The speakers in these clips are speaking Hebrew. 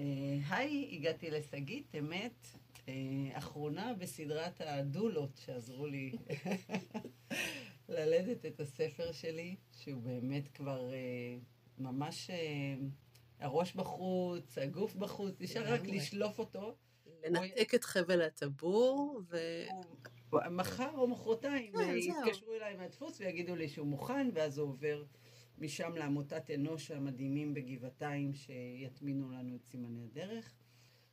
אה, היי, הגעתי לשגית, אמת, אה, אחרונה בסדרת הדולות שעזרו לי ללדת את הספר שלי, שהוא באמת כבר אה, ממש הראש בחוץ, הגוף בחוץ, נשאר רק לשלוף אותו. לנתק את חבל הטבור, ו... מחר או מחרתיים יתקשרו אליי מהדפוס ויגידו לי שהוא מוכן, ואז הוא עובר משם לעמותת אנוש המדהימים בגבעתיים, שיטמינו לנו את סימני הדרך.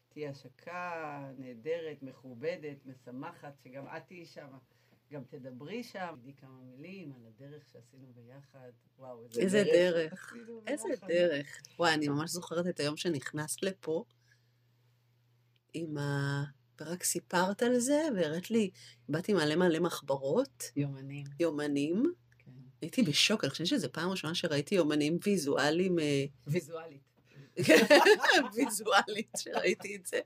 תהיה השקה נהדרת, מכובדת, משמחת, שגם את תהיי שם. גם תדברי שם, תגידי כמה מילים על הדרך שעשינו ביחד. וואו, איזה, איזה דרך. דרך. איזה דרך. וואי, אני ממש זוכרת את היום שנכנסת לפה, עם ה... ורק סיפרת על זה, והראית לי, באתי מלא מלא מחברות. יומנים. יומנים. הייתי בשוק, אני חושבת שזו פעם ראשונה שראיתי יומנים ויזואליים. אה, ויזואלית. ויזואלית שראיתי את זה.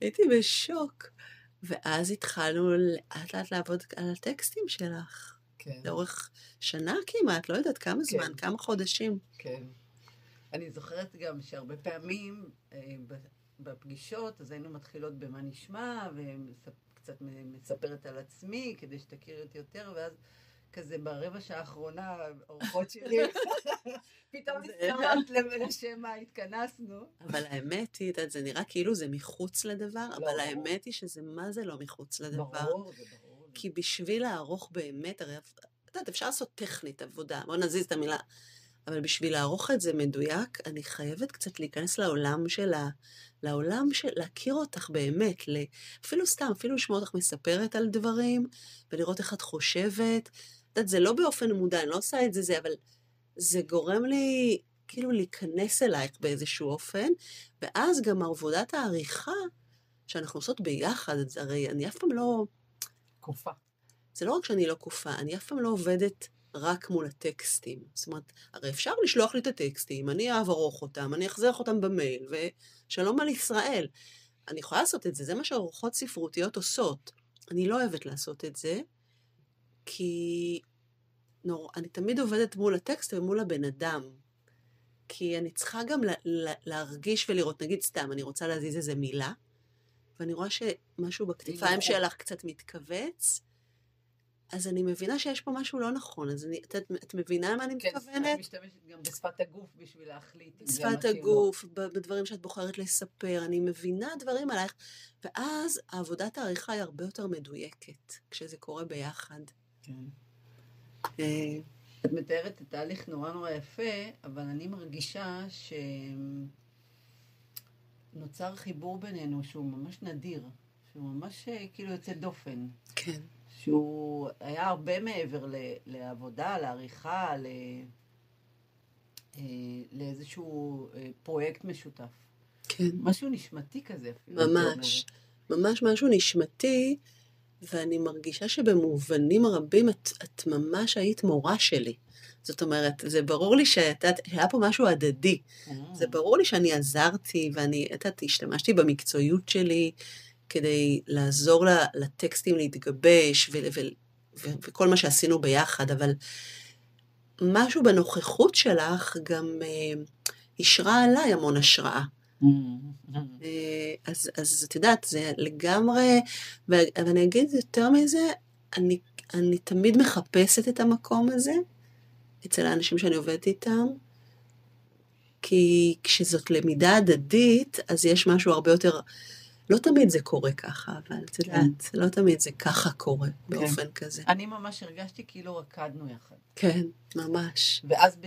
הייתי בשוק. ואז התחלנו לאט לאט לעבוד על הטקסטים שלך. כן. לאורך שנה כמעט, לא יודעת כמה זמן, כן. כמה חודשים. כן. אני זוכרת גם שהרבה פעמים אה, בפגישות, אז היינו מתחילות במה נשמע, וקצת מספרת על עצמי, כדי שתכירי אותי יותר, ואז כזה ברבע שעה האחרונה, אורחות שלי, פתאום נזכרת לשם מה התכנסנו. אבל האמת היא, זה נראה כאילו זה מחוץ לדבר, לא. אבל האמת היא שזה מה זה לא מחוץ לדבר. ברור, זה ברור. כי בשביל לערוך באמת, הרי את יודעת, אפשר לעשות טכנית עבודה, בוא נזיז את המילה. אבל בשביל לערוך את זה מדויק, אני חייבת קצת להיכנס לעולם של ה... לעולם של להכיר אותך באמת, אפילו סתם, אפילו לשמוע אותך מספרת על דברים, ולראות איך את חושבת. את יודעת, זה לא באופן מודע, אני לא עושה את זה, זה, אבל זה גורם לי כאילו להיכנס אלייך באיזשהו אופן, ואז גם עבודת העריכה שאנחנו עושות ביחד, הרי אני אף פעם לא... קופה. זה לא רק שאני לא קופה, אני אף פעם לא עובדת רק מול הטקסטים. זאת אומרת, הרי אפשר לשלוח לי את הטקסטים, אני אערוך אותם, אני אחזיר אותם במייל, ושלום על ישראל. אני יכולה לעשות את זה, זה מה שעורכות ספרותיות עושות. אני לא אוהבת לעשות את זה, כי נור... אני תמיד עובדת מול הטקסט ומול הבן אדם. כי אני צריכה גם לה, לה, להרגיש ולראות, נגיד סתם, אני רוצה להזיז איזה מילה, ואני רואה שמשהו בכתפיים שלך קצת מתכווץ, אז אני מבינה שיש פה משהו לא נכון, אז אני, את, את מבינה מה אני כן, מתכוונת? כן, את משתמשת גם בשפת הגוף בשביל להחליט. בשפת הגוף, לא. בדברים שאת בוחרת לספר, אני מבינה דברים עלייך, ואז עבודת העריכה היא הרבה יותר מדויקת, כשזה קורה ביחד. כן. אה, את מתארת את תהליך נורא נורא יפה, אבל אני מרגישה שנוצר חיבור בינינו שהוא ממש נדיר, שהוא ממש אה, כאילו יוצא דופן. כן. שהוא היה הרבה מעבר ל, לעבודה, לעריכה, ל, אה, לאיזשהו פרויקט משותף. כן. משהו נשמתי כזה אפילו. ממש. ממש משהו נשמתי. ואני מרגישה שבמובנים רבים את, את ממש היית מורה שלי. זאת אומרת, זה ברור לי שהיה פה משהו הדדי. Mm. זה ברור לי שאני עזרתי, ואני, את יודעת, השתמשתי במקצועיות שלי כדי לעזור לטקסטים להתגבש, ו, ו, ו, וכל מה שעשינו ביחד, אבל משהו בנוכחות שלך גם אה, השרה עליי המון השראה. אה, אז, אז את יודעת, זה לגמרי, ואני אגיד יותר מזה, אני, אני תמיד מחפשת את המקום הזה אצל האנשים שאני עובדת איתם, כי כשזאת למידה הדדית, אז יש משהו הרבה יותר, לא תמיד זה קורה ככה, אבל את כן. יודעת, כן. לא תמיד זה ככה קורה, כן. באופן כזה. אני ממש הרגשתי כאילו רקדנו יחד. כן, ממש. ואז ב...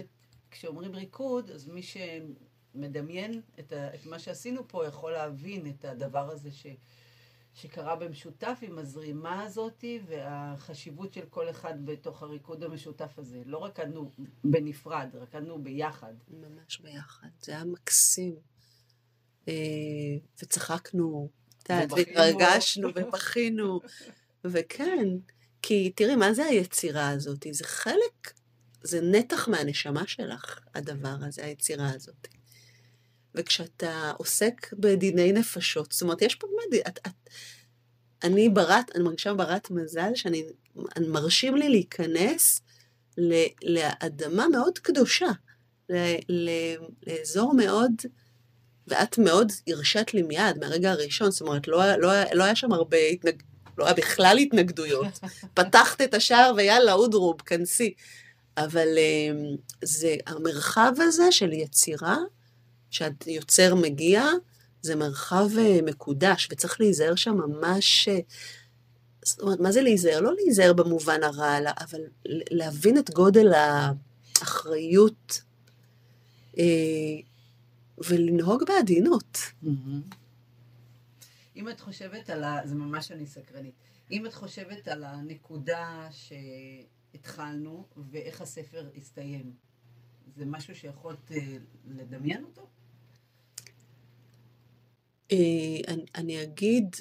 כשאומרים ריקוד, אז מי ש... מדמיין את, ה, את מה שעשינו פה, יכול להבין את הדבר הזה ש, שקרה במשותף עם הזרימה הזאת והחשיבות של כל אחד בתוך הריקוד המשותף הזה. לא רקדנו בנפרד, רקדנו ביחד. ממש ביחד. זה היה מקסים. אה, וצחקנו, והתרגשנו ובכינו. וכן, כי תראי, מה זה היצירה הזאת? זה חלק, זה נתח מהנשמה שלך, הדבר הזה, היצירה הזאת. וכשאתה עוסק בדיני נפשות, זאת אומרת, יש פה באמת, את, את, אני ברת, אני מרגישה ברת מזל שאני, מרשים לי להיכנס ל, לאדמה מאוד קדושה, ל, ל, לאזור מאוד ואת מאוד הרשת לי מיד, מהרגע הראשון, זאת אומרת, לא, לא, לא היה שם הרבה התנג... לא היה בכלל התנגדויות. פתחת את השער ויאללה, אודרוב, כנסי. אבל אמ, זה המרחב הזה של יצירה, שהיוצר מגיע, זה מרחב אה, מקודש, וצריך להיזהר שם ממש... אה, זאת אומרת, מה זה להיזהר? לא להיזהר במובן הרע, אבל להבין את גודל האחריות אה, ולנהוג בעדינות. אם את חושבת על ה... זה ממש אני סקרנית. אם את חושבת על הנקודה שהתחלנו ואיך הספר הסתיים, זה משהו שיכולת לדמיין אותו? אני, אני אגיד,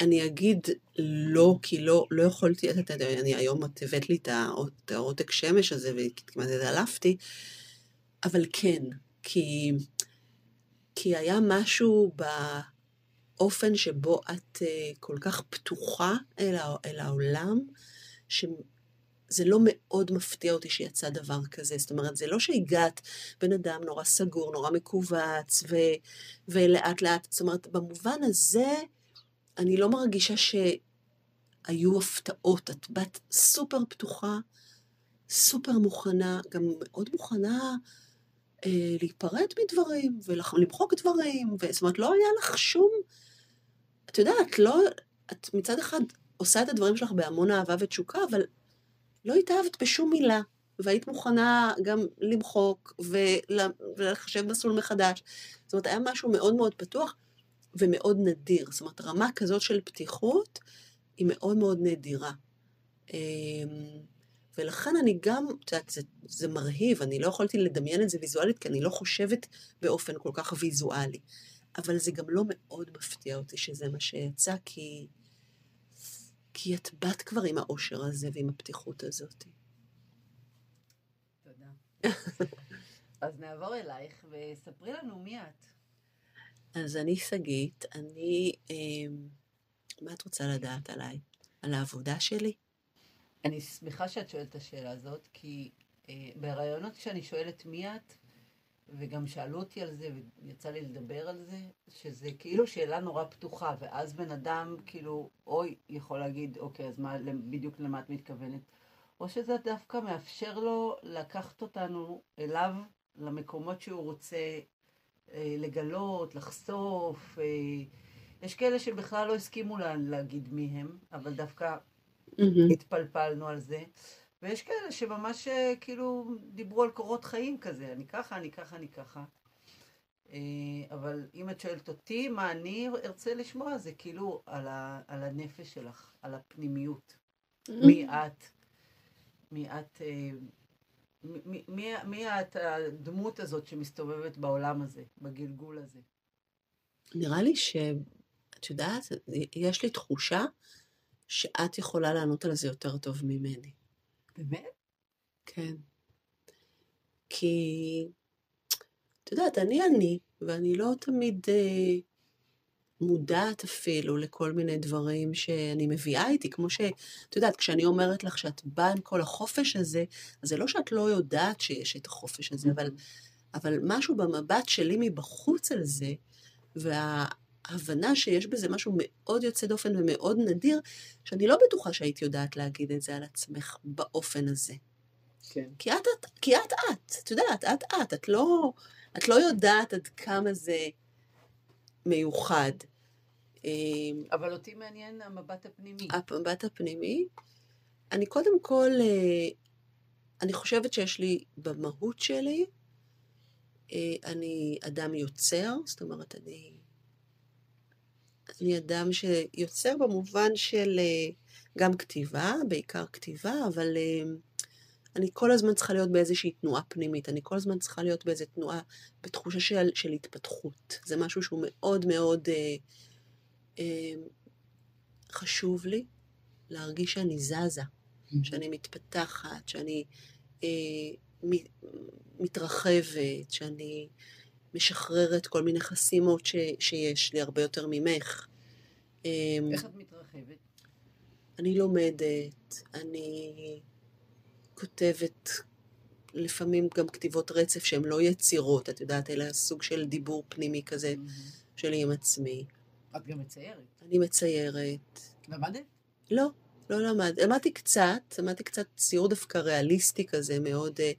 אני אגיד לא, כי לא, לא יכולתי, את, אני היום את הבאת לי את העותק שמש הזה וכמעט התעלפתי, אבל כן, כי, כי היה משהו באופן שבו את כל כך פתוחה אל, אל העולם, ש... זה לא מאוד מפתיע אותי שיצא דבר כזה. זאת אומרת, זה לא שהגעת בן אדם נורא סגור, נורא מכווץ, ו, ולאט לאט, זאת אומרת, במובן הזה, אני לא מרגישה שהיו הפתעות. את בת סופר פתוחה, סופר מוכנה, גם מאוד מוכנה אה, להיפרד מדברים, ולמחוק דברים, ו... זאת אומרת, לא היה לך שום... את יודעת, לא... את מצד אחד עושה את הדברים שלך בהמון אהבה ותשוקה, אבל לא התאהבת בשום מילה, והיית מוכנה גם למחוק ולחשב מסלול מחדש. זאת אומרת, היה משהו מאוד מאוד פתוח ומאוד נדיר. זאת אומרת, רמה כזאת של פתיחות היא מאוד מאוד נדירה. אמ, ולכן אני גם, את יודעת, זה, זה מרהיב, אני לא יכולתי לדמיין את זה ויזואלית, כי אני לא חושבת באופן כל כך ויזואלי. אבל זה גם לא מאוד מפתיע אותי שזה מה שיצא, כי... כי את באת כבר עם האושר הזה ועם הפתיחות הזאת. תודה. אז נעבור אלייך וספרי לנו מי את. אז אני שגית, אני... אה, מה את רוצה לדעת עליי? על העבודה שלי? אני שמחה שאת שואלת את השאלה הזאת, כי אה, בראיונות כשאני שואלת מי את, וגם שאלו אותי על זה, ויצא לי לדבר על זה, שזה כאילו שאלה נורא פתוחה, ואז בן אדם כאילו, אוי, יכול להגיד, אוקיי, אז מה, בדיוק למה את מתכוונת? או שזה דווקא מאפשר לו לקחת אותנו אליו, למקומות שהוא רוצה אה, לגלות, לחשוף. אה, יש כאלה שבכלל לא הסכימו לה, להגיד מי הם, אבל דווקא mm-hmm. התפלפלנו על זה. ויש כאלה שממש אה, כאילו דיברו על קורות חיים כזה, אני ככה, אני ככה, אני ככה. אה, אבל אם את שואלת אותי, מה אני ארצה לשמוע, זה כאילו על, ה, על הנפש שלך, על הפנימיות. Mm-hmm. מי את, מי את, אה, מי, מי, מי את הדמות הזאת שמסתובבת בעולם הזה, בגלגול הזה? נראה לי שאת יודעת, יש לי תחושה שאת יכולה לענות על זה יותר טוב ממני. באמת? כן. כי, את יודעת, אני אני, ואני לא תמיד אה, מודעת אפילו לכל מיני דברים שאני מביאה איתי, כמו שאת יודעת, כשאני אומרת לך שאת באה עם כל החופש הזה, אז זה לא שאת לא יודעת שיש את החופש הזה, אבל, אבל משהו במבט שלי מבחוץ על זה, וה... ההבנה שיש בזה משהו מאוד יוצא דופן ומאוד נדיר, שאני לא בטוחה שהיית יודעת להגיד את זה על עצמך באופן הזה. כן. כי את את, כי את את, את יודעת, את את, את לא, את לא יודעת עד כמה זה מיוחד. אמ, אבל אותי מעניין המבט הפנימי. המבט הפנימי? אני קודם כל, אה, אני חושבת שיש לי במהות שלי, אה, אני אדם יוצר, זאת אומרת, אני אני אדם שיוצר במובן של אה, גם כתיבה, בעיקר כתיבה, אבל אה, אני כל הזמן צריכה להיות באיזושהי תנועה פנימית, אני כל הזמן צריכה להיות באיזו תנועה, בתחושה של, של התפתחות. זה משהו שהוא מאוד מאוד אה, אה, חשוב לי, להרגיש שאני זזה, mm-hmm. שאני מתפתחת, שאני אה, מתרחבת, שאני משחררת כל מיני חסימות ש, שיש לי הרבה יותר ממך. אמ, איך את מתרחבת? אני לומדת, אני כותבת לפעמים גם כתיבות רצף שהן לא יצירות, את יודעת, אלא סוג של דיבור פנימי כזה שלי עם עצמי. את גם מציירת. אני מציירת. למדת? לא, לא למד. למדתי קצת, למדתי קצת ציור דווקא ריאליסטי כזה מאוד, אה,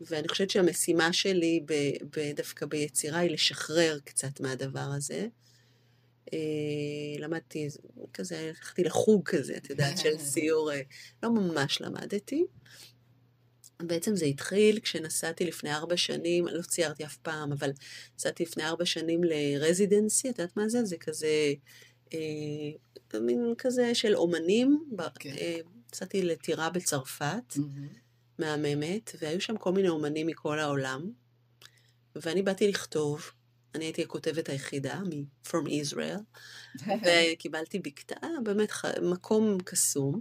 ואני חושבת שהמשימה שלי ב, ב, דווקא ביצירה היא לשחרר קצת מהדבר הזה. אה, למדתי כזה, הלכתי לחוג כזה, את יודעת, של ציור, אה, לא ממש למדתי. בעצם זה התחיל כשנסעתי לפני ארבע שנים, לא ציירתי אף פעם, אבל נסעתי לפני ארבע שנים לרזידנסי, את יודעת מה זה? זה כזה, אה, מין כזה של אומנים. כן. אה, נסעתי לטירה בצרפת, mm-hmm. מהממת, והיו שם כל מיני אומנים מכל העולם, ואני באתי לכתוב, אני הייתי הכותבת היחידה, מ-From Israel, וקיבלתי בקתה, באמת מקום קסום,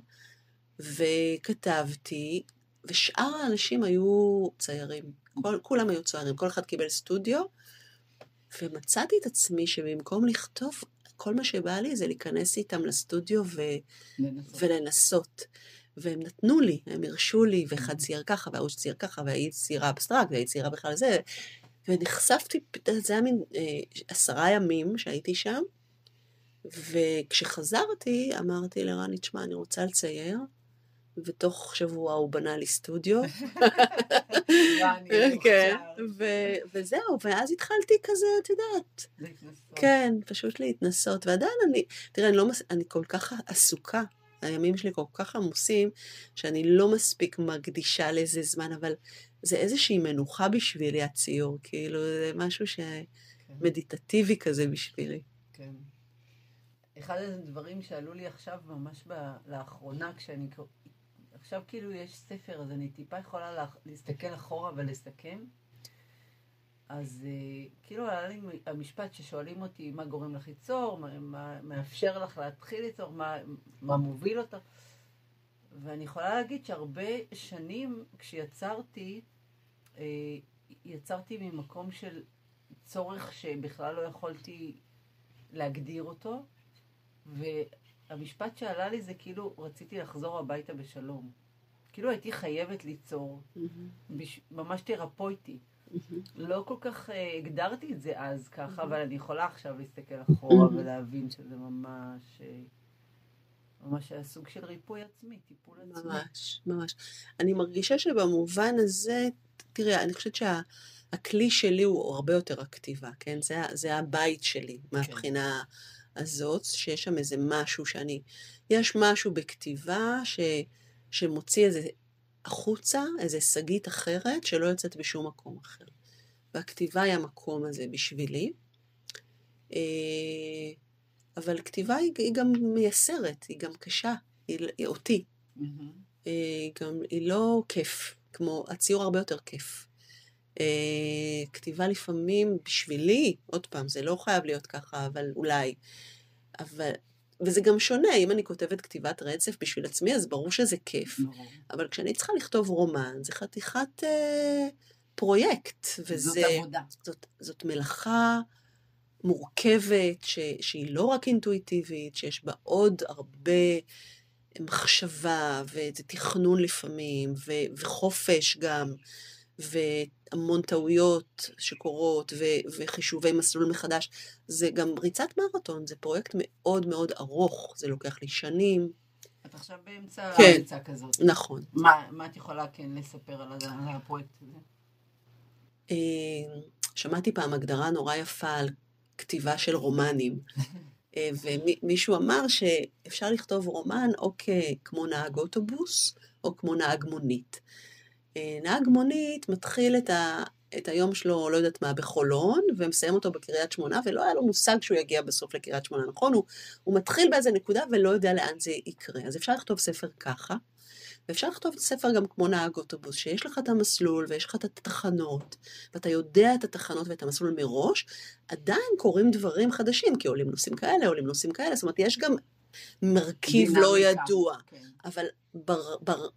וכתבתי, ושאר האנשים היו ציירים. כל, כולם היו ציירים, כל אחד קיבל סטודיו, ומצאתי את עצמי שבמקום לכתוב, כל מה שבא לי זה להיכנס איתם לסטודיו ו... לנסות. ולנסות. והם נתנו לי, הם הרשו לי, ואחד. צייר ככה, וההוא צייר ככה, והיא ציירה אבסטרקט, והיא ציירה בכלל זה, ונחשפתי, זה היה מין אה, עשרה ימים שהייתי שם, וכשחזרתי אמרתי לרני, תשמע, אני רוצה לצייר, ותוך שבוע הוא בנה לי סטודיו. כן, וזהו, ואז התחלתי כזה, את יודעת. כן, פשוט להתנסות, ועדיין אני, תראה, אני, לא, אני כל כך עסוקה, הימים שלי כל כך עמוסים, שאני לא מספיק מקדישה לזה זמן, אבל זה איזושהי מנוחה בשבילי, הציור, כאילו, זה משהו שמדיטטיבי כן. כזה בשבילי. כן. אחד הדברים שעלו לי עכשיו, ממש ב- לאחרונה, כשאני עכשיו כאילו יש ספר, אז אני טיפה יכולה לה, להסתכל אחורה ולסכם. אז uh, כאילו עלה לי המשפט ששואלים אותי מה גורם לך ליצור, מה, מה מאפשר לך להתחיל ליצור, מה, מה מוביל אותך. ואני יכולה להגיד שהרבה שנים כשיצרתי, uh, יצרתי ממקום של צורך שבכלל לא יכולתי להגדיר אותו, המשפט שעלה לי זה כאילו, רציתי לחזור הביתה בשלום. כאילו הייתי חייבת ליצור, mm-hmm. ממש תרפויטי. לא כל כך uh, הגדרתי את זה אז ככה, mm-hmm. אבל אני יכולה עכשיו להסתכל אחורה mm-hmm. ולהבין שזה ממש... אה, ממש היה סוג של ריפוי עצמי, טיפול עצמי. ממש, ממש. אני מרגישה שבמובן הזה, תראה, אני חושבת שהכלי שה, שלי הוא הרבה יותר הכתיבה, כן? זה, זה הבית שלי, כן. מהבחינה... כן. הזאת, שיש שם איזה משהו שאני, יש משהו בכתיבה ש, שמוציא איזה החוצה, איזה שגית אחרת שלא יוצאת בשום מקום אחר. והכתיבה היא המקום הזה בשבילי. אה, אבל כתיבה היא, היא גם מייסרת, היא גם קשה, היא, היא אותי. Mm-hmm. היא גם, היא לא כיף, כמו, הציור הרבה יותר כיף. אה, כתיבה לפעמים בשבילי, עוד פעם, זה לא חייב להיות ככה, אבל אולי. אבל, וזה גם שונה, אם אני כותבת כתיבת רצף בשביל עצמי, אז ברור שזה כיף. נכון. אבל כשאני צריכה לכתוב רומן, זה חתיכת אה, פרויקט. וזה, זאת עבודה. זאת, זאת מלאכה מורכבת, ש, שהיא לא רק אינטואיטיבית, שיש בה עוד הרבה מחשבה, ותכנון לפעמים, ו, וחופש גם. והמון טעויות שקורות ו- וחישובי מסלול מחדש. זה גם ריצת מרתון, זה פרויקט מאוד מאוד ארוך, זה לוקח לי שנים. את עכשיו באמצע כן, הריצה כזאת. נכון. מה, מה את יכולה כן לספר על, על הפרויקט הזה? אה, שמעתי פעם הגדרה נורא יפה על כתיבה של רומנים. אה, ומישהו אמר שאפשר לכתוב רומן או כמו נהג אוטובוס או כמו נהג מונית. נהג מונית מתחיל את, ה, את היום שלו, לא יודעת מה, בחולון, ומסיים אותו בקריית שמונה, ולא היה לו מושג שהוא יגיע בסוף לקריית שמונה, נכון? הוא, הוא מתחיל באיזה נקודה ולא יודע לאן זה יקרה. אז אפשר לכתוב ספר ככה, ואפשר לכתוב ספר גם כמו נהג אוטובוס, שיש לך את המסלול ויש לך את התחנות, ואתה יודע את התחנות ואת המסלול מראש, עדיין קורים דברים חדשים, כי עולים נושאים כאלה, עולים נושאים כאלה, זאת אומרת, יש גם מרכיב לא ידוע, כן. אבל בר, בר,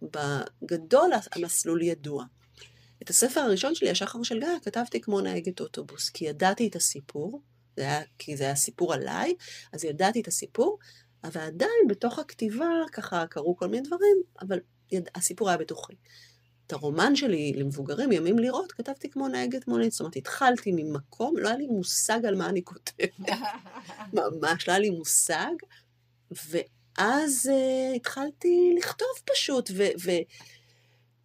בגדול המסלול ידוע. את הספר הראשון שלי, השחר של גיא, כתבתי כמו נהגת אוטובוס, כי ידעתי את הסיפור, זה היה, כי זה היה סיפור עליי, אז ידעתי את הסיפור, אבל עדיין בתוך הכתיבה ככה קרו כל מיני דברים, אבל יד, הסיפור היה בתוכי. את הרומן שלי למבוגרים, ימים לראות, כתבתי כמו נהגת מונית. זאת אומרת, התחלתי ממקום, לא היה לי מושג על מה אני כותבת. ממש, לא היה לי מושג. ואז uh, התחלתי לכתוב פשוט, ו... ו-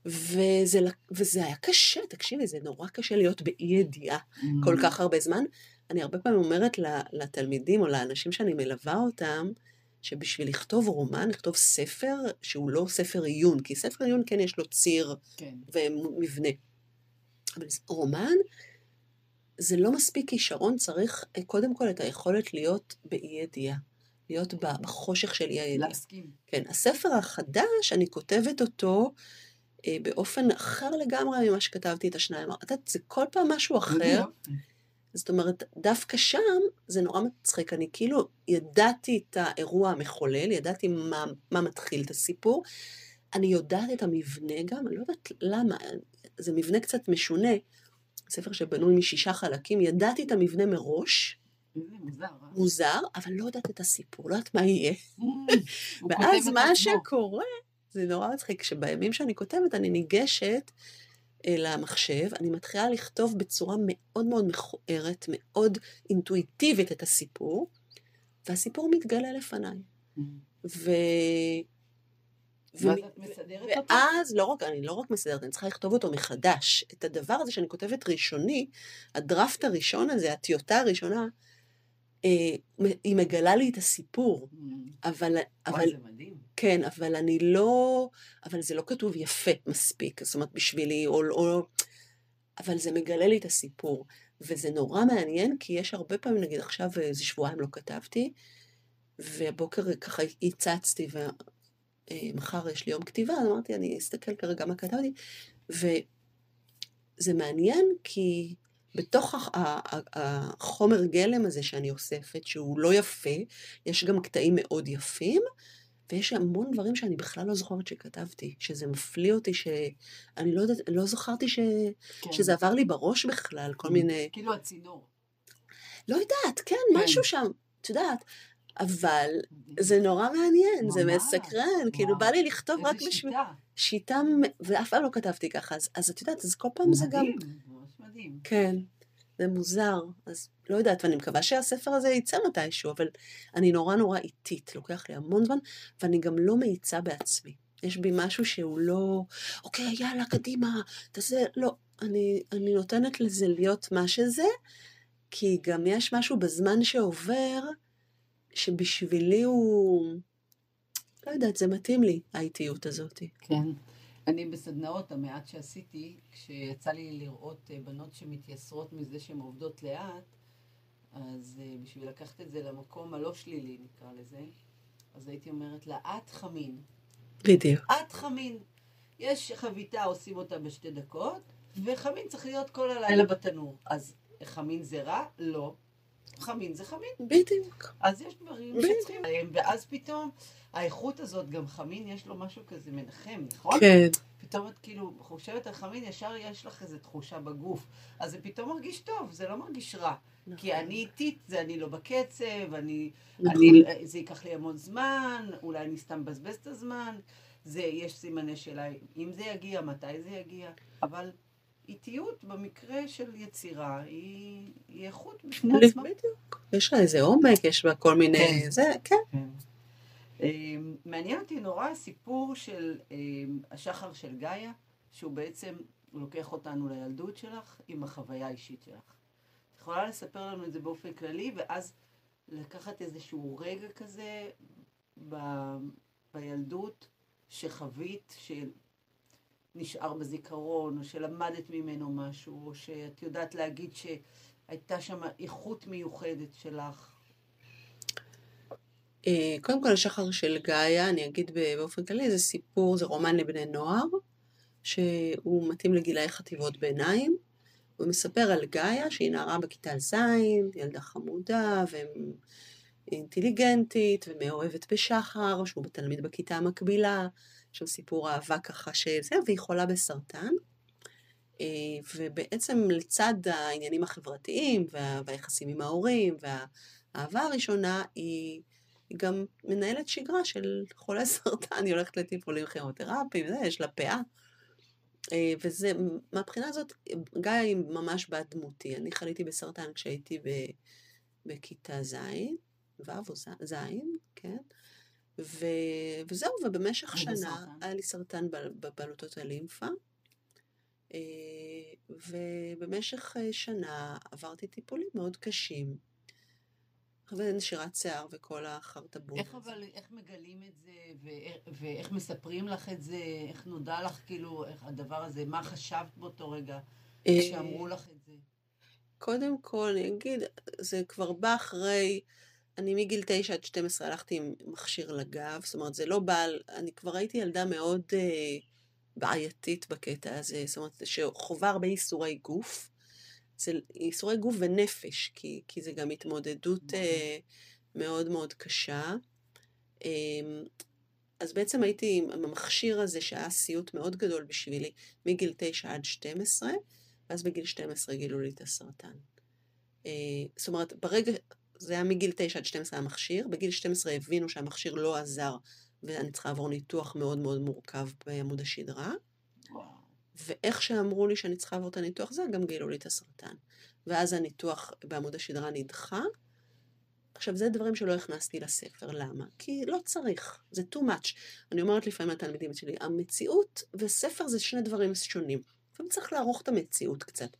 וזה, וזה היה קשה, תקשיבי, זה נורא קשה להיות באי ידיעה mm. כל כך הרבה זמן. אני הרבה פעמים אומרת לתלמידים או לאנשים שאני מלווה אותם, שבשביל לכתוב רומן, לכתוב ספר שהוא לא ספר עיון, כי ספר עיון כן יש לו ציר כן. ומבנה. אבל רומן, זה לא מספיק כישרון, צריך אה, קודם כל את היכולת להיות באי ידיעה. להיות בחושך של אי הידיעה. להסכים. כן, הספר החדש, אני כותבת אותו אה, באופן אחר לגמרי ממה שכתבתי את השניים. את יודעת, זה כל פעם משהו אחר. זאת אומרת, דווקא שם זה נורא מצחיק, אני כאילו ידעתי את האירוע המחולל, ידעתי מה, מה מתחיל את הסיפור, אני יודעת את המבנה גם, אני לא יודעת למה, זה מבנה קצת משונה, ספר שבנוי משישה חלקים, ידעתי את המבנה מראש, מוזר, אה? מוזר, אבל לא יודעת את הסיפור, לא יודעת מה יהיה. ואז מה שקורה, זה נורא מצחיק, שבימים שאני כותבת אני ניגשת למחשב, אני מתחילה לכתוב בצורה מאוד מאוד מכוערת, מאוד אינטואיטיבית את הסיפור, והסיפור מתגלה לפניי. Mm. ו... ואז לא רק, אני לא רק מסדרת, אני צריכה לכתוב אותו מחדש. את הדבר הזה שאני כותבת ראשוני, הדראפט הראשון הזה, הטיוטה הראשונה, היא מגלה לי את הסיפור. Mm. אבל... וואי, זה מדהים. כן, אבל אני לא... אבל זה לא כתוב יפה מספיק, זאת אומרת, בשבילי, או... או אבל זה מגלה לי את הסיפור. וזה נורא מעניין, כי יש הרבה פעמים, נגיד עכשיו איזה שבועיים לא כתבתי, והבוקר ככה הצצתי, ומחר יש לי יום כתיבה, אז אמרתי, אני אסתכל כרגע מה כתבתי, וזה מעניין כי בתוך החומר גלם הזה שאני אוספת, שהוא לא יפה, יש גם קטעים מאוד יפים, ויש המון דברים שאני בכלל לא זוכרת שכתבתי, שזה מפליא אותי, שאני לא יודעת, לא זכרתי ש... כן. שזה עבר לי בראש בכלל, כל מיני... כאילו הצינור. לא יודעת, כן, כן. משהו שם, את יודעת. אבל זה נורא מעניין, ממש, זה מסקרן, ממש. כאילו בא לי לכתוב רק בשביל... שיטה. שיטה, ואף פעם לא כתבתי ככה, אז, אז את יודעת, אז כל פעם מדהים, זה גם... מדהים. כן. זה מוזר, אז לא יודעת, ואני מקווה שהספר הזה יצא מתישהו, אבל אני נורא נורא איטית, לוקח לי המון זמן, ואני גם לא מאיצה בעצמי. יש בי משהו שהוא לא, אוקיי, יאללה, קדימה, תעשה, לא, אני, אני נותנת לזה להיות מה שזה, כי גם יש משהו בזמן שעובר, שבשבילי הוא, לא יודעת, זה מתאים לי, האיטיות הזאת. כן. אני בסדנאות, המעט שעשיתי, כשיצא לי לראות אה, בנות שמתייסרות מזה שהן עובדות לאט, אז אה, בשביל לקחת את זה למקום הלא שלילי, נקרא לזה, אז הייתי אומרת לה, את חמין. בדיוק. את חמין. יש חביתה, עושים אותה בשתי דקות, וחמין צריך להיות כל הלילה בתנור. אז חמין זה רע? לא. חמין זה חמין. בדיוק. אז יש דברים שצריכים להם, ואז פתאום האיכות הזאת, גם חמין יש לו משהו כזה מנחם, נכון? כן. פתאום את כאילו חושבת על חמין, ישר יש לך איזו תחושה בגוף. אז זה פתאום מרגיש טוב, זה לא מרגיש רע. נכון. כי אני איטית, זה אני לא בקצב, אני, נכון. אני, זה ייקח לי המון זמן, אולי אני סתם מבזבז את הזמן. זה, יש סימני שאלה אם זה יגיע, מתי זה יגיע, אבל איטיות במקרה של יצירה היא, היא איכות בפני עצמה. בדיוק. יש לה איזה עומק, יש בה כל מיני... כן. זה, כן. כן. אמ, מעניין אותי נורא הסיפור של אמ, השחר של גאיה, שהוא בעצם לוקח אותנו לילדות שלך עם החוויה האישית שלך. את יכולה לספר לנו את זה באופן כללי, ואז לקחת איזשהו רגע כזה ב... בילדות שחווית, שנשאר בזיכרון, או שלמדת ממנו משהו, או שאת יודעת להגיד שהייתה שם איכות מיוחדת שלך. אה, קודם כל, השחר של גאיה, אני אגיד באופן כללי, זה סיפור, זה רומן לבני נוער, שהוא מתאים לגילאי חטיבות ביניים. הוא מספר על גאיה, שהיא נערה בכיתה ז', ילדה חמודה ואינטליגנטית ומאוהבת בשחר, שהוא תלמיד בכיתה המקבילה, יש שם סיפור אהבה ככה שזה, והיא חולה בסרטן. אה, ובעצם לצד העניינים החברתיים והיחסים עם ההורים והאהבה הראשונה, היא היא גם מנהלת שגרה של חולה סרטן, היא הולכת לטיפולים כימותרפיים, יש לה פאה. אה, וזה, מהבחינה הזאת, גיא היא ממש בת דמותי. אני חליתי בסרטן כשהייתי ב, בכיתה ז', ו' או ז', כן? ו, וזהו, ובמשך שנה בסרטן. היה לי סרטן בבלוטות הלימפה. אה, ובמשך אה, שנה עברתי טיפולים מאוד קשים. ונשירת שיער וכל החרטבון. איך אבל, איך מגלים את זה, ואיך, מספרים לך את זה, איך נודע לך, כאילו, איך הדבר הזה, מה חשבת באותו רגע, אה, כשאמרו לך את זה? קודם כל, אני אגיד, זה כבר בא אחרי, אני מגיל 9 עד 12 הלכתי עם מכשיר לגב, זאת אומרת, זה לא בא, אני כבר הייתי ילדה מאוד אה, בעייתית בקטע הזה, זאת אומרת, שחווה הרבה איסורי גוף. זה ייסורי גוף ונפש, כי, כי זה גם התמודדות uh, מאוד מאוד קשה. Um, אז בעצם הייתי עם המכשיר הזה שהיה סיוט מאוד גדול בשבילי מגיל 9 עד 12, ואז בגיל 12 גילו לי את הסרטן. Uh, זאת אומרת, ברגע, זה היה מגיל 9 עד 12 המכשיר, בגיל 12 הבינו שהמכשיר לא עזר ואני צריכה לעבור ניתוח מאוד מאוד מורכב בעמוד השדרה. ואיך שאמרו לי שאני צריכה לעבור את הניתוח הזה, גם גילו לי את הסרטן. ואז הניתוח בעמוד השדרה נדחה. עכשיו, זה דברים שלא הכנסתי לספר. למה? כי לא צריך, זה too much. אני אומרת לפעמים לתלמידים שלי, המציאות וספר זה שני דברים שונים. לפעמים צריך לערוך את המציאות קצת.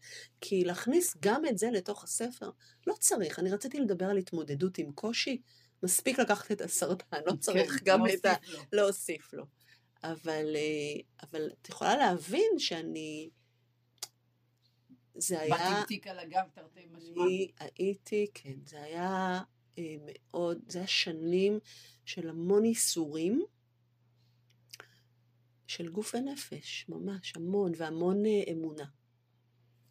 כי להכניס גם את זה לתוך הספר, לא צריך. אני רציתי לדבר על התמודדות עם קושי, מספיק לקחת את הסרטן, לא כן, צריך כן, גם את ה... להוסיף לו. אבל, אה, אבל את יכולה להבין שאני... זה היה... באתי עם תיק על הגב, תרתי משמע. הייתי, כן, זה היה אה, מאוד, זה היה שנים של המון ייסורים, של גוף ונפש, ממש, המון, והמון אה, אמונה.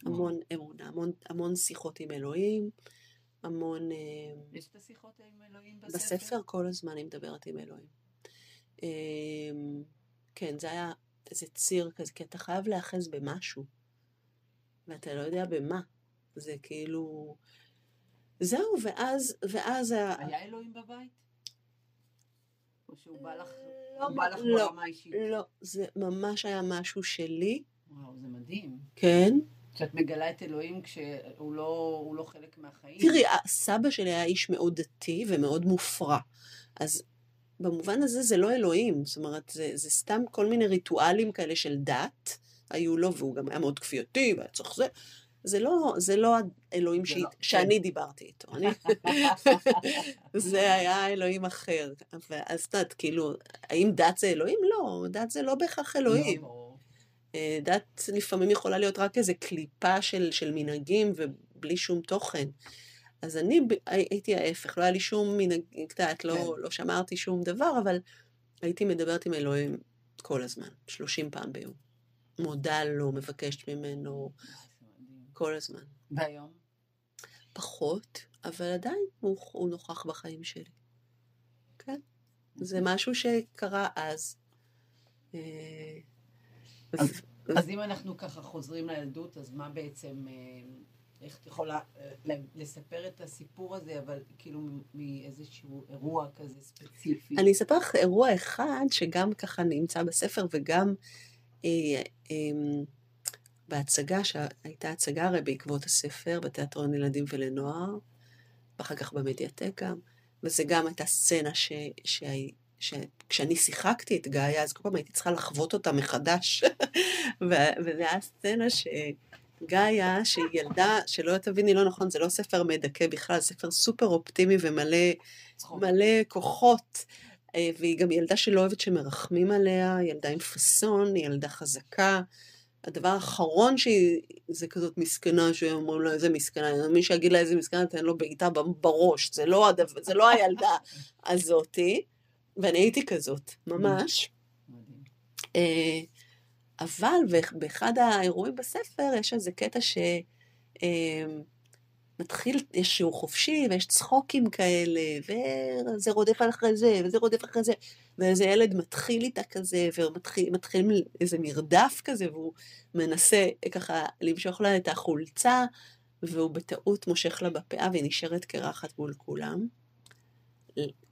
המון אמונה, המון, המון שיחות עם אלוהים, המון... יש את השיחות עם אלוהים בספר? בספר כל הזמן אני מדברת עם אלוהים. כן, זה היה איזה ציר כזה, כי אתה חייב להיאחז במשהו, ואתה לא יודע במה. זה כאילו... זהו, ואז... ואז היה אלוהים בבית? או שהוא בא לך, לא, בא לך לא, ברמה אישית? לא, זה ממש היה משהו שלי. וואו, זה מדהים. כן. שאת מגלה את אלוהים כשהוא לא, לא חלק מהחיים. תראי, סבא שלי היה איש מאוד דתי ומאוד מופרע. אז במובן הזה זה לא אלוהים, זאת אומרת, זה, זה סתם כל מיני ריטואלים כאלה של דת, היו לו, והוא גם היה מאוד כפייתי, והיה צריך זה. זה לא, זה לא האלוהים ש... לא, שאני כן. דיברתי איתו. אני... זה היה אלוהים אחר. אז את יודעת, כאילו, האם דת זה אלוהים? לא, דת זה לא בהכרח אלוהים. לא. אה, דת לפעמים יכולה להיות רק איזה קליפה של, של מנהגים ובלי שום תוכן. אז אני הייתי ההפך, לא היה לי שום מנהג, את יודעת, לא, כן. לא שמרתי שום דבר, אבל הייתי מדברת עם אלוהים כל הזמן, 30 פעם ביום. מודה לו, מבקשת ממנו, כל הזמן. והיום? פחות, אבל עדיין הוא, הוא נוכח בחיים שלי. כן. זה אוקיי. משהו שקרה אז. אה, אז, אז אם אנחנו ככה חוזרים לילדות, אז מה בעצם... איך את יכולה אה, לספר את הסיפור הזה, אבל כאילו מאיזשהו אירוע כזה ספציפי? אני אספר לך אירוע אחד שגם ככה נמצא בספר וגם אה, אה, בהצגה, שהייתה הצגה הרי בעקבות הספר בתיאטרון ילדים ולנוער, ואחר כך במדיאטק גם, וזה גם הייתה סצנה ש... ש... שכשאני שיחקתי את גאיה, אז כל פעם הייתי צריכה לחוות אותה מחדש. וזו הייתה סצנה ש... גאיה, שהיא ילדה, שלא תביני לא נכון, זה לא ספר מדכא בכלל, ספר סופר אופטימי ומלא מלא כוחות. אה, והיא גם ילדה שלא אוהבת שמרחמים עליה, ילדה עם פאסון, ילדה חזקה. הדבר האחרון שהיא, זה כזאת מסכנה, שאומרים לה איזה מסכנה, מי שיגיד לה איזה מסכנה, תן לו בעיטה בראש, זה לא, הדבר, זה לא הילדה הזאתי, ואני הייתי כזאת, ממש. אבל באחד האירועים בספר יש איזה קטע שמתחיל, אמ, יש שיעור חופשי ויש צחוקים כאלה, וזה רודף אחרי זה, וזה רודף אחרי זה, ואיזה ילד מתחיל איתה כזה, ומתחיל איזה מרדף כזה, והוא מנסה ככה למשוך לה את החולצה, והוא בטעות מושך לה בפאה והיא נשארת קרחת מול כולם.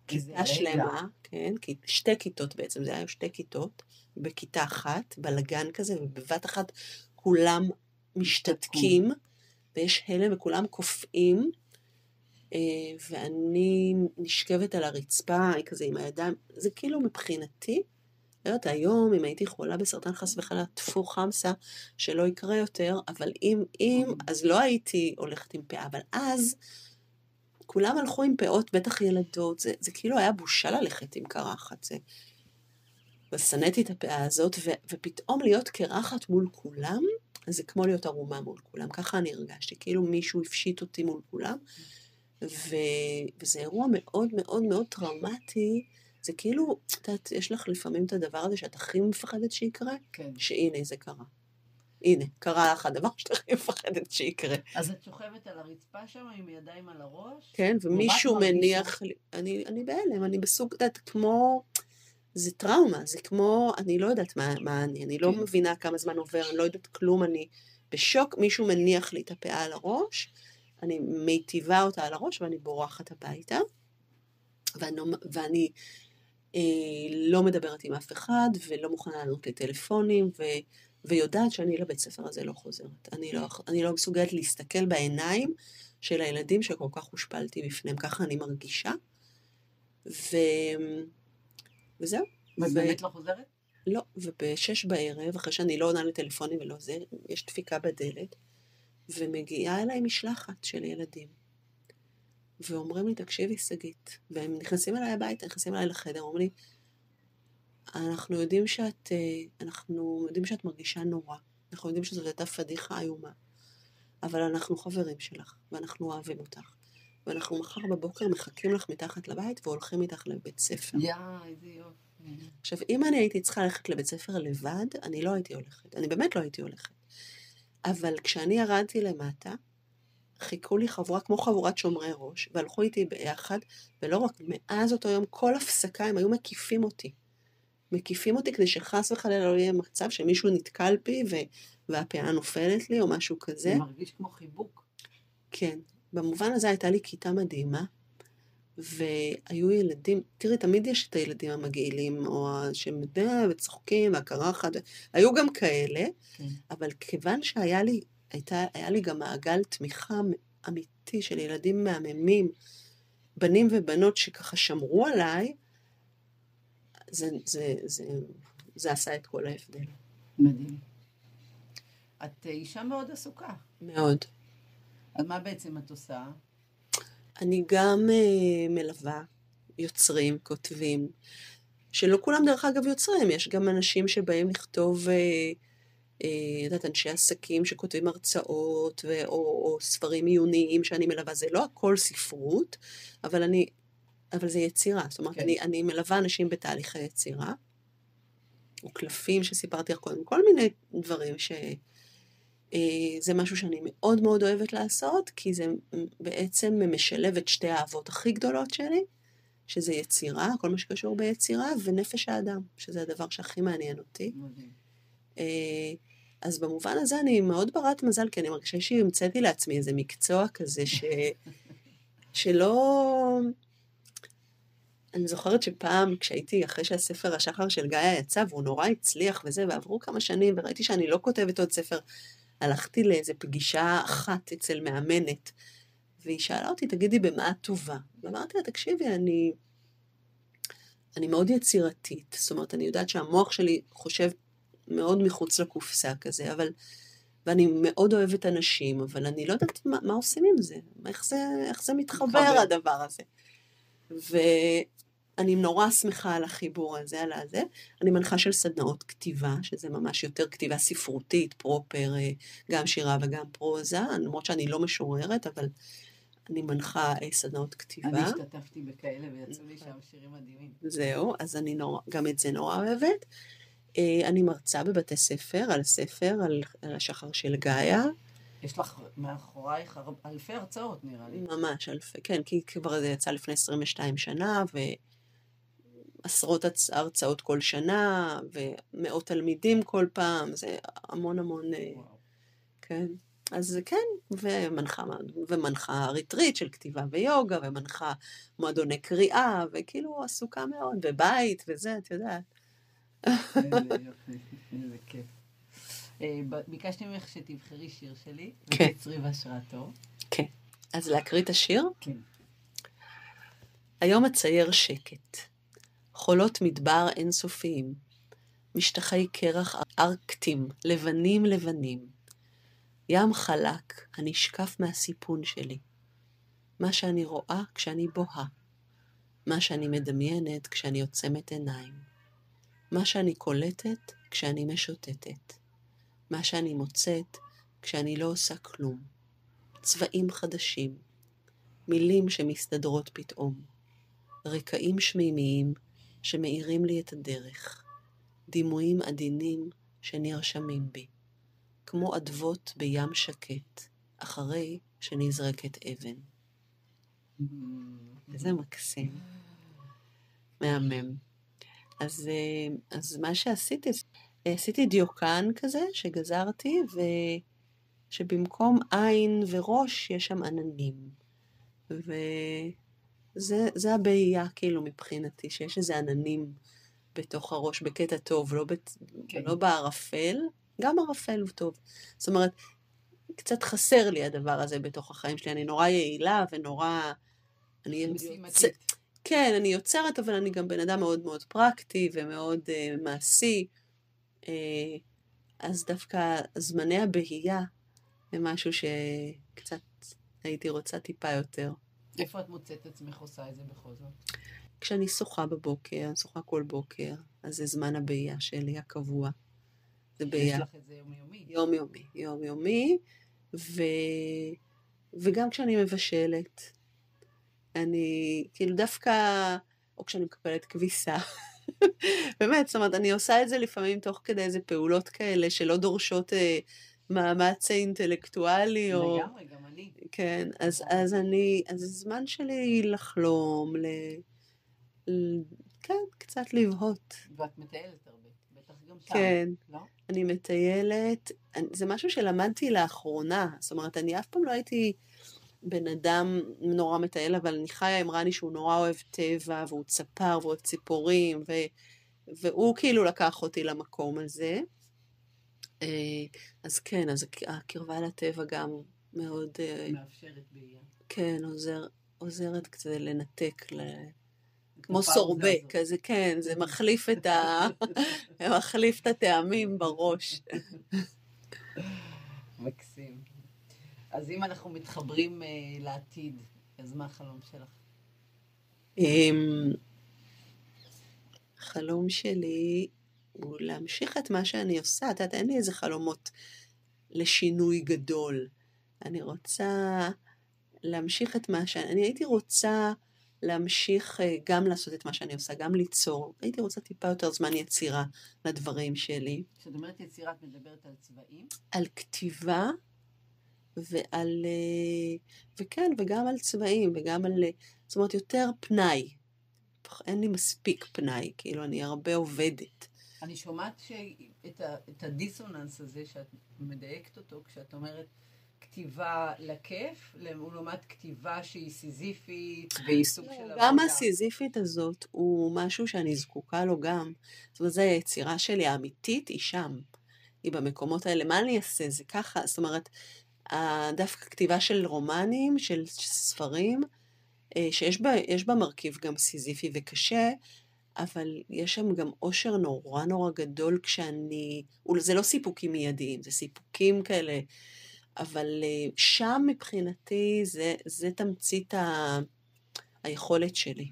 כיתה שלמה, כן, שתי כיתות בעצם, זה היה שתי כיתות, בכיתה אחת, בלגן כזה, ובבת אחת כולם משתתקים, ויש הלם וכולם קופאים, אה, ואני נשכבת על הרצפה, כזה עם הידיים, זה כאילו מבחינתי, לא יודעת, היום, אם הייתי חולה בסרטן חס וחלילה, טפו חמסה, שלא יקרה יותר, אבל אם, אם, אז לא הייתי הולכת עם פאה, אבל אז, כולם הלכו עם פאות, בטח ילדות, זה, זה כאילו היה בושה ללכת עם קרחת, זה... ושנאתי את הפאה הזאת, ו, ופתאום להיות קרחת מול כולם, זה כמו להיות ערומה מול כולם, ככה אני הרגשתי, כאילו מישהו הפשיט אותי מול כולם, ו, וזה אירוע מאוד מאוד מאוד טראומטי, זה כאילו, את יודעת, יש לך לפעמים את הדבר הזה שאת הכי מפחדת שיקרה, כן. שהנה זה קרה. הנה, קרה לך הדבר שאת הכי מפחדת שיקרה. אז את שוכבת על הרצפה שם עם ידיים על הראש? כן, ומישהו מניח לי, אני, אני בהלם, אני בסוג, את יודעת, כמו, זה טראומה, זה כמו, אני לא יודעת מה, מה אני, אני לא כן. מבינה כמה זמן עובר, אני לא יודעת כלום, אני בשוק, מישהו מניח לי את הפאה על הראש, אני מיטיבה אותה על הראש ואני בורחת הביתה, ואני, ואני אה, לא מדברת עם אף אחד, ולא מוכנה לענות לטלפונים, ו, ויודעת שאני לבית ספר הזה לא חוזרת. אני לא, אני לא מסוגלת להסתכל בעיניים של הילדים שכל כך הושפלתי בפניהם, ככה אני מרגישה. ו... וזהו. ואת באמת לא חוזרת? לא, ובשש בערב, אחרי שאני לא עונה לטלפונים ולא זה, יש דפיקה בדלת, ומגיעה אליי משלחת של ילדים. ואומרים לי, תקשיבי, שגית. והם נכנסים אליי הביתה, נכנסים אליי לחדר, אומרים לי, אנחנו יודעים שאת, אה, אנחנו יודעים שאת מרגישה נורא. אנחנו יודעים שזאת הייתה פדיחה איומה. אבל אנחנו חברים שלך, ואנחנו אוהבים אותך. ואנחנו מחר בבוקר מחכים לך מתחת לבית והולכים איתך לבית ספר. יא, איזה יופי. עכשיו, אם אני הייתי צריכה ללכת לבית ספר לבד, אני לא הייתי הולכת. אני באמת לא הייתי הולכת. אבל כשאני ירדתי למטה, חיכו לי חבורה כמו חבורת שומרי ראש, והלכו איתי ביחד, ולא רק, מאז אותו יום, כל הפסקה הם היו מקיפים אותי. מקיפים אותי כדי שחס וחלילה לא יהיה מצב שמישהו נתקל בי ו... והפאה נופלת לי או משהו כזה. זה מרגיש כמו חיבוק. כן. במובן הזה הייתה לי כיתה מדהימה, והיו ילדים, תראי, תמיד יש את הילדים המגעילים, או שמדבר וצוחקים והקרחת, היו גם כאלה, כן. אבל כיוון שהיה לי הייתה, היה לי גם מעגל תמיכה אמיתי של ילדים מהממים, בנים ובנות שככה שמרו עליי, זה, זה, זה, זה עשה את כל ההבדל. מדהים. את אישה מאוד עסוקה. מאוד. אז מה בעצם את עושה? אני גם uh, מלווה יוצרים, כותבים, שלא כולם דרך אגב יוצרים, יש גם אנשים שבאים לכתוב uh, אה, יודעת, אנשי עסקים שכותבים הרצאות ו- או, או ספרים עיוניים שאני מלווה, זה לא הכל ספרות, אבל אני, אבל זה יצירה, זאת אומרת, כן. אני, אני מלווה אנשים בתהליכי יצירה, או קלפים שסיפרתי לך קודם, כל מיני דברים ש... אה, זה משהו שאני מאוד מאוד אוהבת לעשות, כי זה בעצם משלב את שתי האהבות הכי גדולות שלי, שזה יצירה, כל מה שקשור ביצירה, ונפש האדם, שזה הדבר שהכי מעניין אותי. אה, אז במובן הזה אני מאוד ברת מזל, כי אני מרגישה שהמצאתי לעצמי איזה מקצוע כזה ש... שלא... אני זוכרת שפעם, כשהייתי, אחרי שהספר השחר של גיא יצא, והוא נורא הצליח וזה, ועברו כמה שנים, וראיתי שאני לא כותבת עוד ספר, הלכתי לאיזה פגישה אחת אצל מאמנת, והיא שאלה אותי, תגידי, במה את טובה? ואמרתי לה, תקשיבי, אני... אני מאוד יצירתית, זאת אומרת, אני יודעת שהמוח שלי חושב מאוד מחוץ לקופסה כזה, אבל... ואני מאוד אוהבת אנשים, אבל אני לא יודעת מה, מה עושים עם זה, איך זה, איך זה מתחבר, מתחבר הדבר הזה. ואני נורא שמחה על החיבור הזה, על הזה. אני מנחה של סדנאות כתיבה, שזה ממש יותר כתיבה ספרותית, פרופר, אה, גם שירה וגם פרוזה, למרות שאני לא משוררת, אבל אני מנחה אה, סדנאות כתיבה. אני השתתפתי בכאלה ויצאו לי שם שירים מדהימים. זהו, אז אני נורא, גם את זה נורא אוהבת. אה, אני מרצה בבתי ספר על הספר, על, על השחר של גאיה. יש לך מאחורייך אלפי הרצאות, נראה לי. ממש אלפי, כן, כי כבר זה יצא לפני 22 שנה, ועשרות הרצאות כל שנה, ומאות תלמידים כל פעם, זה המון המון... אה, וואו. כן. אז כן, ומנחה, ומנחה ריטריט של כתיבה ויוגה, ומנחה מועדוני קריאה, וכאילו עסוקה מאוד, ובית וזה, את יודעת. איזה יופי, איזה כיף. אה, ביקשתי ממך שתבחרי שיר שלי, כן. ותצרי בהשראתו. כן. אז להקריא את השיר? כן. היום אצייר שקט. חולות מדבר אינסופיים. משטחי קרח ארקטים, לבנים לבנים. ים חלק הנשקף מהסיפון שלי. מה שאני רואה כשאני בוהה. מה שאני מדמיינת כשאני עוצמת עיניים. מה שאני קולטת כשאני משוטטת. מה שאני מוצאת כשאני לא עושה כלום. צבעים חדשים. מילים שמסתדרות פתאום. רקעים שמימיים שמאירים לי את הדרך. דימויים עדינים שנרשמים בי. כמו אדוות בים שקט, אחרי שנזרקת אבן. איזה מקסים. מהמם. אז, אה, אז מה שעשיתי, עשיתי דיוקן כזה שגזרתי, ושבמקום עין וראש יש שם עננים. וזה הבעייה כאילו מבחינתי, שיש איזה עננים בתוך הראש בקטע טוב, לא, בת, כן. לא בערפל, גם ערפל הוא טוב. זאת אומרת, קצת חסר לי הדבר הזה בתוך החיים שלי, אני נורא יעילה ונורא... אני יוצא... כן, אני יוצרת, אבל אני גם בן אדם מאוד מאוד פרקטי ומאוד uh, מעשי. Uh, אז דווקא זמני הבהייה הם משהו שקצת הייתי רוצה טיפה יותר. איפה את מוצאת עצמך עושה את זה בכל זאת? כשאני שוחה בבוקר, אני שוחה כל בוקר, אז זה זמן הבהייה שלי הקבוע. זה בהייה. יש לך את זה יומיומי. יומיומי, יומיומי, ו... וגם כשאני מבשלת, אני כאילו דווקא, או כשאני מקפלת כביסה, באמת, זאת אומרת, אני עושה את זה לפעמים תוך כדי איזה פעולות כאלה שלא דורשות אה, מאמץ אינטלקטואלי, או... לגמרי, גם אני. כן, אז, אז אני, אז הזמן שלי לחלום, ל... ל... כן, קצת לבהות. ואת מטיילת הרבה, בטח גם שם, כן. לא? אני מטיילת, זה משהו שלמדתי לאחרונה, זאת אומרת, אני אף פעם לא הייתי בן אדם נורא מטייל, אבל אני חיה עם רני שהוא נורא אוהב טבע, והוא צפר, ואוהב ציפורים, ו, והוא כאילו לקח אותי למקום הזה. אה, אז כן, אז הקרבה לטבע גם מאוד... אה, מאפשרת באייה. כן, עוזר, עוזרת קצת לנתק, ל... כמו סורבה, כזה, כן, זה מחליף את, ה... מחליף את הטעמים בראש. מקסים. אז אם אנחנו מתחברים uh, לעתיד, אז מה החלום שלך? Um, החלום שלי הוא להמשיך את מה שאני עושה. את יודעת, אין לי איזה חלומות לשינוי גדול. אני רוצה להמשיך את מה שאני... אני הייתי רוצה להמשיך אה, גם לעשות את מה שאני עושה, גם ליצור. הייתי רוצה טיפה יותר זמן יצירה לדברים שלי. כשאת אומרת יצירה, את מדברת על צבעים? על כתיבה ועל... אה, וכן, וגם על צבעים, וגם על... אה, זאת אומרת, יותר פנאי. אין לי מספיק פנאי, כאילו, אני הרבה עובדת. אני שומעת שאת ה, את הדיסוננס הזה, שאת מדייקת אותו, כשאת אומרת... כתיבה לכיף, לעומת כתיבה שהיא סיזיפית והיא סוג של עבודה. גם הסיזיפית הזאת הוא משהו שאני זקוקה לו גם. זאת אומרת, זו היצירה שלי האמיתית, היא שם. היא במקומות האלה. מה אני אעשה? זה ככה. זאת אומרת, דווקא כתיבה של רומנים, של ספרים, אה, שיש בה, בה מרכיב גם סיזיפי וקשה, אבל יש שם גם אושר נורא נורא גדול כשאני, זה לא סיפוקים מיידיים, זה סיפוקים כאלה אבל אה, שם מבחינתי זה, זה תמצית ה... היכולת שלי.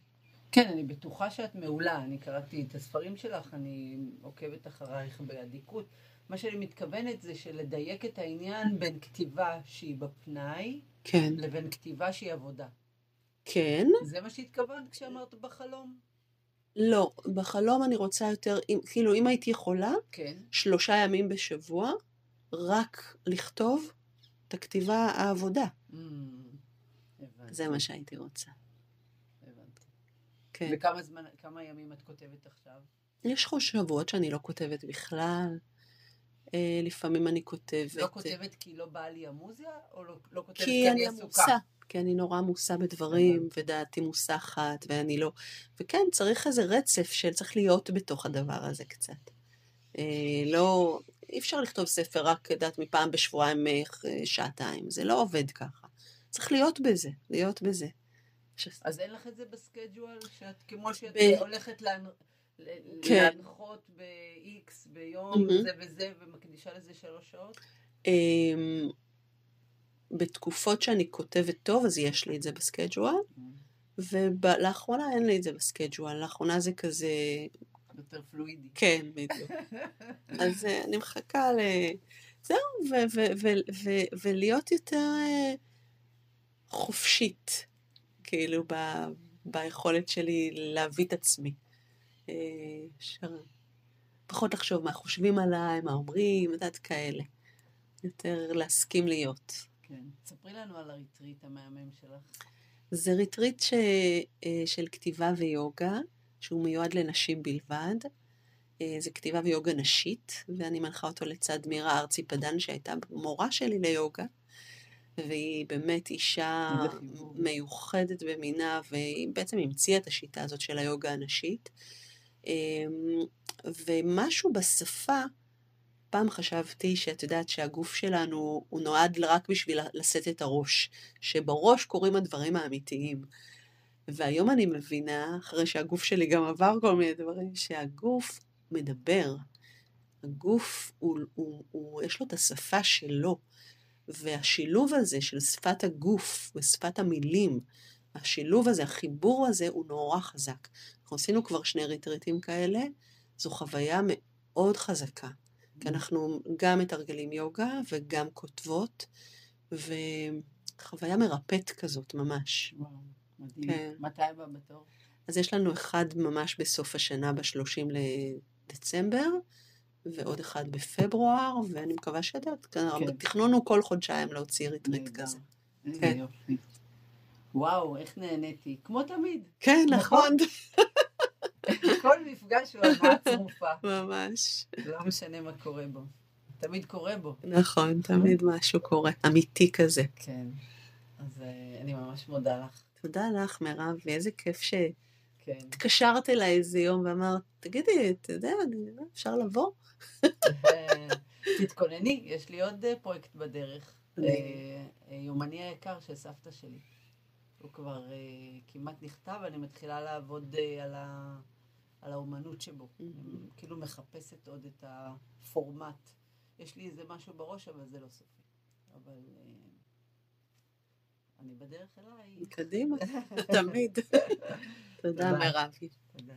כן, אני בטוחה שאת מעולה. אני קראתי את הספרים שלך, אני עוקבת אחרייך באדיקות. מה שאני מתכוונת זה שלדייק את העניין בין כתיבה שהיא בפנאי, כן. לבין כתיבה שהיא עבודה. כן. זה מה שהתכוונת כשאמרת בחלום? לא, בחלום אני רוצה יותר, כאילו אם הייתי יכולה, כן. שלושה ימים בשבוע, רק לכתוב את הכתיבה העבודה. Mm, זה מה שהייתי רוצה. הבנתי. כן. וכמה זמן, כמה ימים את כותבת עכשיו? יש שבועות שאני לא כותבת בכלל. אה, לפעמים אני כותבת. לא כותבת כי לא באה לי המוזיה, או לא, לא כותבת כי כי אני אני עמוסה. כי אני נורא עמוסה בדברים. ודעתי מוסחת, ואני לא... וכן, צריך איזה רצף של צריך להיות בתוך הדבר הזה קצת. אה, לא... אי אפשר לכתוב ספר רק, יודעת, מפעם בשבועיים אה, שעתיים. זה לא עובד ככה. צריך להיות בזה, להיות בזה. אז אין לך את זה בסקייג'ואל, שאת כמו שאת הולכת להנ... כן. להנחות ב-X ביום. זה וזה, ומקדישה לזה שלוש שעות? בתקופות שאני כותבת טוב, אז יש לי את זה בסקייג'ואל, ולאחרונה אין לי את זה בסקייג'ואל. לאחרונה זה כזה, יותר פלואידי. כן, בדיוק. אז אה, אני מחכה ל... זהו, ולהיות יותר אה, חופשית, כאילו, ב- ביכולת שלי להביא את עצמי. אה. פחות לחשוב מה חושבים עליי, מה אומרים, את יודעת, כאלה. יותר להסכים להיות. כן. ספרי לנו על הריטריט המהמם שלך. זה ריטריט ש... אה, של כתיבה ויוגה, שהוא מיועד לנשים בלבד. אה, זה כתיבה ויוגה נשית, ואני מנחה אותו לצד מירה ארצי פדן, שהייתה מורה שלי ליוגה, והיא באמת אישה. מיוחדת במינה, והיא בעצם המציאה את השיטה הזאת של היוגה הנשית. אה, ומשהו בשפה, פעם חשבתי שאת יודעת שהגוף שלנו הוא נועד רק בשביל לשאת את הראש, שבראש קורים הדברים האמיתיים. והיום אני מבינה, אחרי שהגוף שלי גם עבר כל מיני דברים, שהגוף מדבר. הגוף, הוא, הוא, הוא, יש לו את השפה שלו. והשילוב הזה של שפת הגוף ושפת המילים, השילוב הזה, החיבור הזה, הוא נורא חזק. אנחנו עשינו כבר שני ריטריטים כאלה, זו חוויה מאוד חזקה. כי אנחנו גם מתרגלים יוגה וגם כותבות, וחוויה מרפאת כזאת ממש. וואו, מדהים. כן. מתי הבא בתור? אז יש לנו אחד ממש בסוף השנה, ב-30 לדצמבר, ועוד אחד בפברואר, ואני מקווה שאת יודעת, כן. התכנון הוא כל חודשיים להוציא ריטריט. כזה. איזה כן. יופי. וואו, איך נהניתי. כמו תמיד. כן, נכון. נכון. כל מפגש הוא הנאה צרופה. ממש. לא משנה מה קורה בו. תמיד קורה בו. נכון, תמיד משהו קורה, אמיתי כזה. כן. אז אה, אני ממש מודה לך. תודה לך, מירב, ואיזה כיף כן. שהתקשרת אליי איזה יום ואמרת, תגידי, אתה יודע, אפשר לבוא? אה, תתכונני, יש לי עוד אה, פרויקט בדרך. אה, אה, יומני היקר של סבתא שלי. הוא כבר אה, כמעט נכתב, אני מתחילה לעבוד אה, על ה- על האומנות שבו. אני כאילו מחפשת עוד את הפורמט. יש לי איזה משהו בראש, אבל זה לא סופי. אבל אה, אני בדרך אליי. קדימה, תמיד. תודה. מירב. תודה.